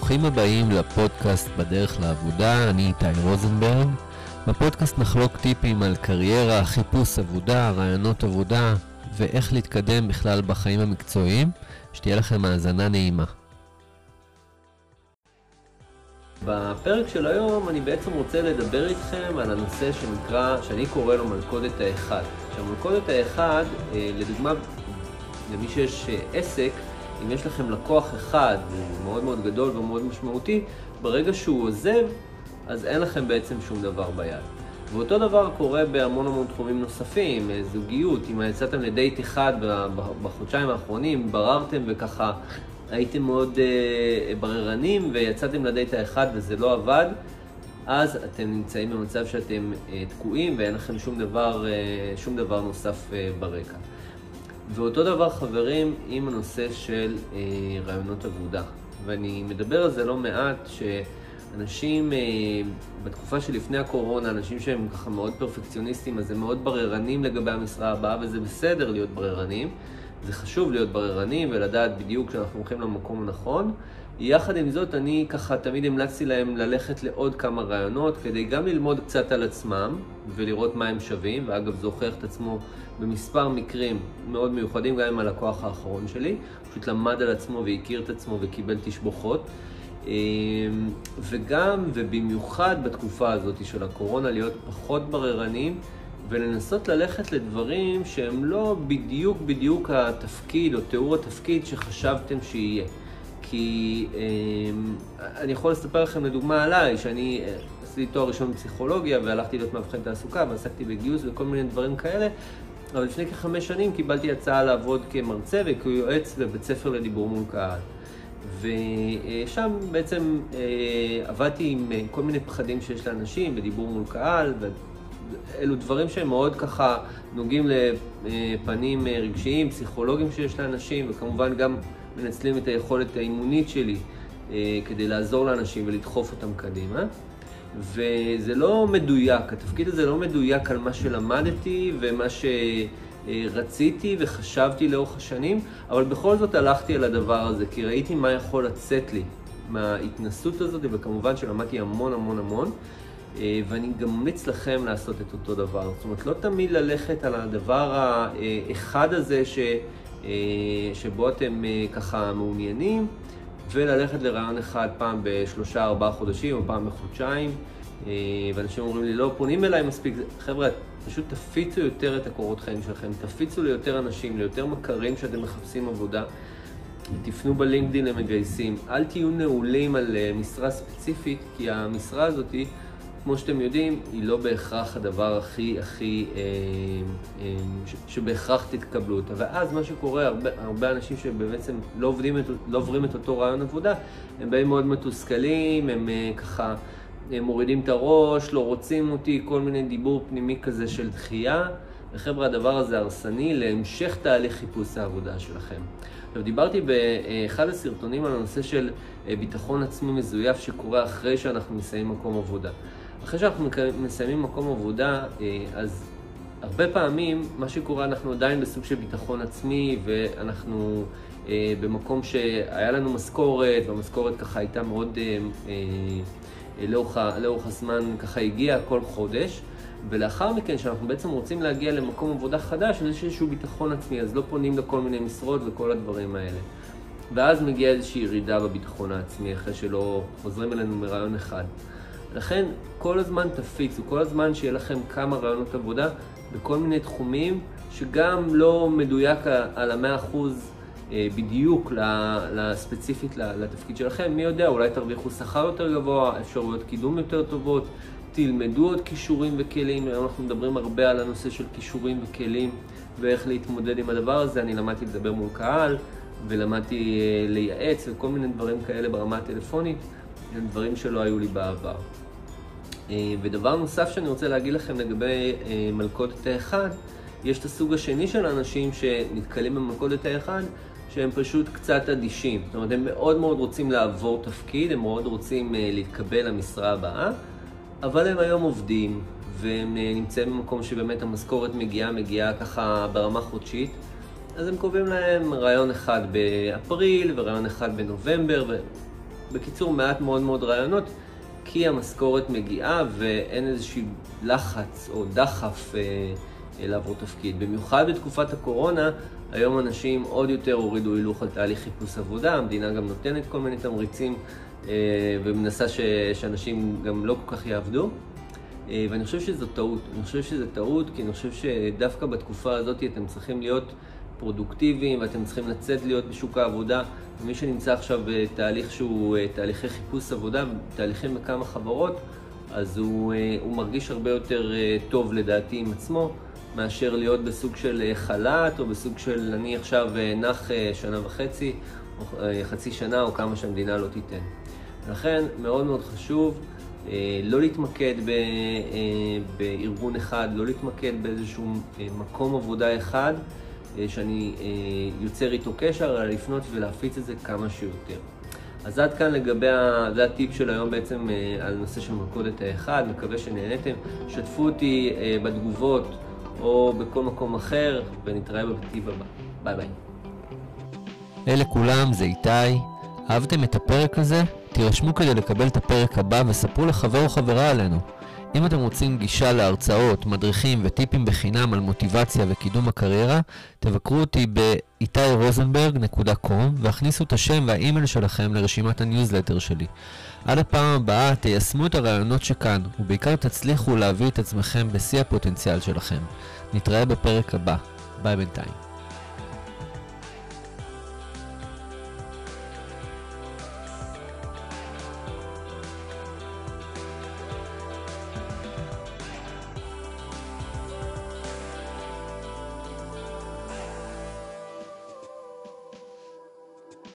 ברוכים הבאים לפודקאסט בדרך לעבודה, אני איתי רוזנברג. בפודקאסט נחלוק טיפים על קריירה, חיפוש עבודה, רעיונות עבודה ואיך להתקדם בכלל בחיים המקצועיים. שתהיה לכם האזנה נעימה. בפרק של היום אני בעצם רוצה לדבר איתכם על הנושא שנקרא, שאני קורא לו מלכודת האחד. עכשיו מלכודת האחד, אה, לדוגמה, למי שיש אה, עסק, אם יש לכם לקוח אחד, הוא מאוד מאוד גדול ומאוד משמעותי, ברגע שהוא עוזב, אז אין לכם בעצם שום דבר ביד. ואותו דבר קורה בהמון המון תחומים נוספים, אה, זוגיות, אם יצאתם לדייט אחד בחודשיים האחרונים, בררתם וככה הייתם מאוד uh, בררנים ויצאתם לדייט האחד וזה לא עבד, אז אתם נמצאים במצב שאתם uh, תקועים ואין לכם שום דבר, uh, שום דבר נוסף uh, ברקע. ואותו דבר חברים עם הנושא של uh, רעיונות עבודה. ואני מדבר על זה לא מעט, שאנשים uh, בתקופה שלפני הקורונה, אנשים שהם ככה מאוד פרפקציוניסטים, אז הם מאוד בררנים לגבי המשרה הבאה, וזה בסדר להיות בררנים. זה חשוב להיות בררנים ולדעת בדיוק כשאנחנו הולכים למקום הנכון. יחד עם זאת, אני ככה תמיד המלצתי להם ללכת לעוד כמה רעיונות, כדי גם ללמוד קצת על עצמם ולראות מה הם שווים, ואגב זה הוכיח את עצמו במספר מקרים מאוד מיוחדים, גם עם הלקוח האחרון שלי, פשוט למד על עצמו והכיר את עצמו וקיבל תשבוכות. אמ, וגם, ובמיוחד בתקופה הזאת של הקורונה, להיות פחות בררנים. ולנסות ללכת לדברים שהם לא בדיוק בדיוק התפקיד או תיאור התפקיד שחשבתם שיהיה. כי אה, אני יכול לספר לכם לדוגמה עליי, שאני אה, עשיתי תואר ראשון בפסיכולוגיה והלכתי להיות מאבחן תעסוקה ועסקתי בגיוס וכל מיני דברים כאלה, אבל לפני כחמש שנים קיבלתי הצעה לעבוד כמרצה וכיועץ בבית ספר לדיבור מול קהל. ושם בעצם אה, עבדתי עם אה, כל מיני פחדים שיש לאנשים בדיבור מול קהל, אלו דברים שהם מאוד ככה נוגעים לפנים רגשיים, פסיכולוגיים שיש לאנשים, וכמובן גם מנצלים את היכולת האימונית שלי אה, כדי לעזור לאנשים ולדחוף אותם קדימה. וזה לא מדויק, התפקיד הזה לא מדויק על מה שלמדתי ומה שרציתי וחשבתי לאורך השנים, אבל בכל זאת הלכתי על הדבר הזה, כי ראיתי מה יכול לצאת לי מההתנסות הזאת, וכמובן שלמדתי המון המון המון. אה, ואני גם ממליץ לכם לעשות את אותו דבר. זאת אומרת, לא תמיד ללכת על הדבר האחד הזה ש, אה, שבו אתם אה, ככה מעוניינים, וללכת לרעיון אחד פעם בשלושה, ארבעה חודשים, או פעם בחודשיים. ואנשים אומרים לי, לא פונים אליי מספיק. חבר'ה, פשוט תפיצו יותר את הקורות חיים שלכם, תפיצו ליותר אנשים, ליותר מכרים שאתם מחפשים עבודה. תפנו בלינקדאין למגייסים. אל תהיו נעולים על משרה ספציפית, כי המשרה הזאתי... כמו שאתם יודעים, היא לא בהכרח הדבר הכי הכי, אה, אה, שבהכרח תתקבלו אותה. ואז מה שקורה, הרבה, הרבה אנשים שבעצם לא, עובדים את, לא עוברים את אותו רעיון עבודה, הם באים מאוד מתוסכלים, הם אה, ככה הם מורידים את הראש, לא רוצים אותי, כל מיני דיבור פנימי כזה של דחייה. וחבר'ה, הדבר הזה הרסני להמשך תהליך חיפוש העבודה שלכם. עכשיו, דיברתי באחד הסרטונים על הנושא של אה, ביטחון עצמי מזויף שקורה אחרי שאנחנו מסיימים מקום עבודה. אחרי שאנחנו מסיימים מקום עבודה, אה, אז הרבה פעמים מה שקורה, אנחנו עדיין בסוג של ביטחון עצמי, ואנחנו אה, במקום שהיה לנו משכורת, והמשכורת ככה הייתה מאוד, אה, לאורך, לאורך הזמן ככה הגיעה כל חודש. ולאחר מכן, כשאנחנו בעצם רוצים להגיע למקום עבודה חדש, אז יש איזשהו ביטחון עצמי, אז לא פונים לכל מיני משרות וכל הדברים האלה. ואז מגיעה איזושהי ירידה בביטחון העצמי, אחרי שלא חוזרים אלינו מרעיון אחד. לכן כל הזמן תפיצו, כל הזמן שיהיה לכם כמה רעיונות עבודה בכל מיני תחומים שגם לא מדויק על המאה אחוז אה, בדיוק ספציפית לתפקיד שלכם. מי יודע, אולי תרוויחו שכר יותר גבוה, אפשרויות קידום יותר טובות, תלמדו עוד כישורים וכלים. היום אנחנו מדברים הרבה על הנושא של כישורים וכלים ואיך להתמודד עם הדבר הזה. אני למדתי לדבר מול קהל ולמדתי אה, לייעץ וכל מיני דברים כאלה ברמה הטלפונית. הם דברים שלא היו לי בעבר. אה, ודבר נוסף שאני רוצה להגיד לכם לגבי אה, מלכודת האחד, יש את הסוג השני של אנשים שנתקלים במלכודת האחד, שהם פשוט קצת אדישים. זאת אומרת, הם מאוד מאוד רוצים לעבור תפקיד, הם מאוד רוצים אה, להתקבל למשרה הבאה, אבל הם היום עובדים, והם נמצאים במקום שבאמת המשכורת מגיעה, מגיעה ככה ברמה חודשית. אז הם קובעים להם רעיון אחד באפריל ורעיון אחד בנובמבר, בקיצור, מעט מאוד מאוד רעיונות, כי המשכורת מגיעה ואין איזשהו לחץ או דחף אה, לעבור תפקיד. במיוחד בתקופת הקורונה, היום אנשים עוד יותר הורידו הילוך על תהליך חיפוש עבודה, המדינה גם נותנת כל מיני תמריצים אה, ומנסה ש, שאנשים גם לא כל כך יעבדו. אה, ואני חושב שזו טעות. אני חושב שזו טעות, כי אני חושב שדווקא בתקופה הזאת אתם צריכים להיות פרודוקטיביים ואתם צריכים לצאת להיות בשוק העבודה. מי שנמצא עכשיו בתהליך שהוא אה, תהליכי חיפוש עבודה, תהליכים בכמה חברות, אז הוא, הוא מרגיש הרבה יותר טוב לדעתי עם עצמו. מאשר להיות בסוג של חל"ת או בסוג של אני עכשיו נח שנה וחצי או חצי שנה או כמה שהמדינה לא תיתן. לכן מאוד מאוד חשוב אה, לא להתמקד ב, אה, בארגון אחד, לא להתמקד באיזשהו אה, מקום עבודה אחד שאני יוצר איתו קשר, אלא לפנות ולהפיץ את זה כמה שיותר. אז עד כאן לגבי, ה... זה הטיפ של היום בעצם על נושא של מלכודת האחד, מקווה שנהניתם. שתפו אותי בתגובות או בכל מקום אחר, ונתראה בטיפ הבא. ביי ביי. אלה כולם, זה איתי. אהבתם את הפרק הזה? תירשמו כדי לקבל את הפרק הבא וספרו לחבר או חברה עלינו. אם אתם רוצים גישה להרצאות, מדריכים וטיפים בחינם על מוטיבציה וקידום הקריירה, תבקרו אותי ב-itairosenberg.com והכניסו את השם והאימייל שלכם לרשימת הניוזלטר שלי. עד הפעם הבאה תיישמו את הרעיונות שכאן, ובעיקר תצליחו להביא את עצמכם בשיא הפוטנציאל שלכם. נתראה בפרק הבא. ביי בינתיים.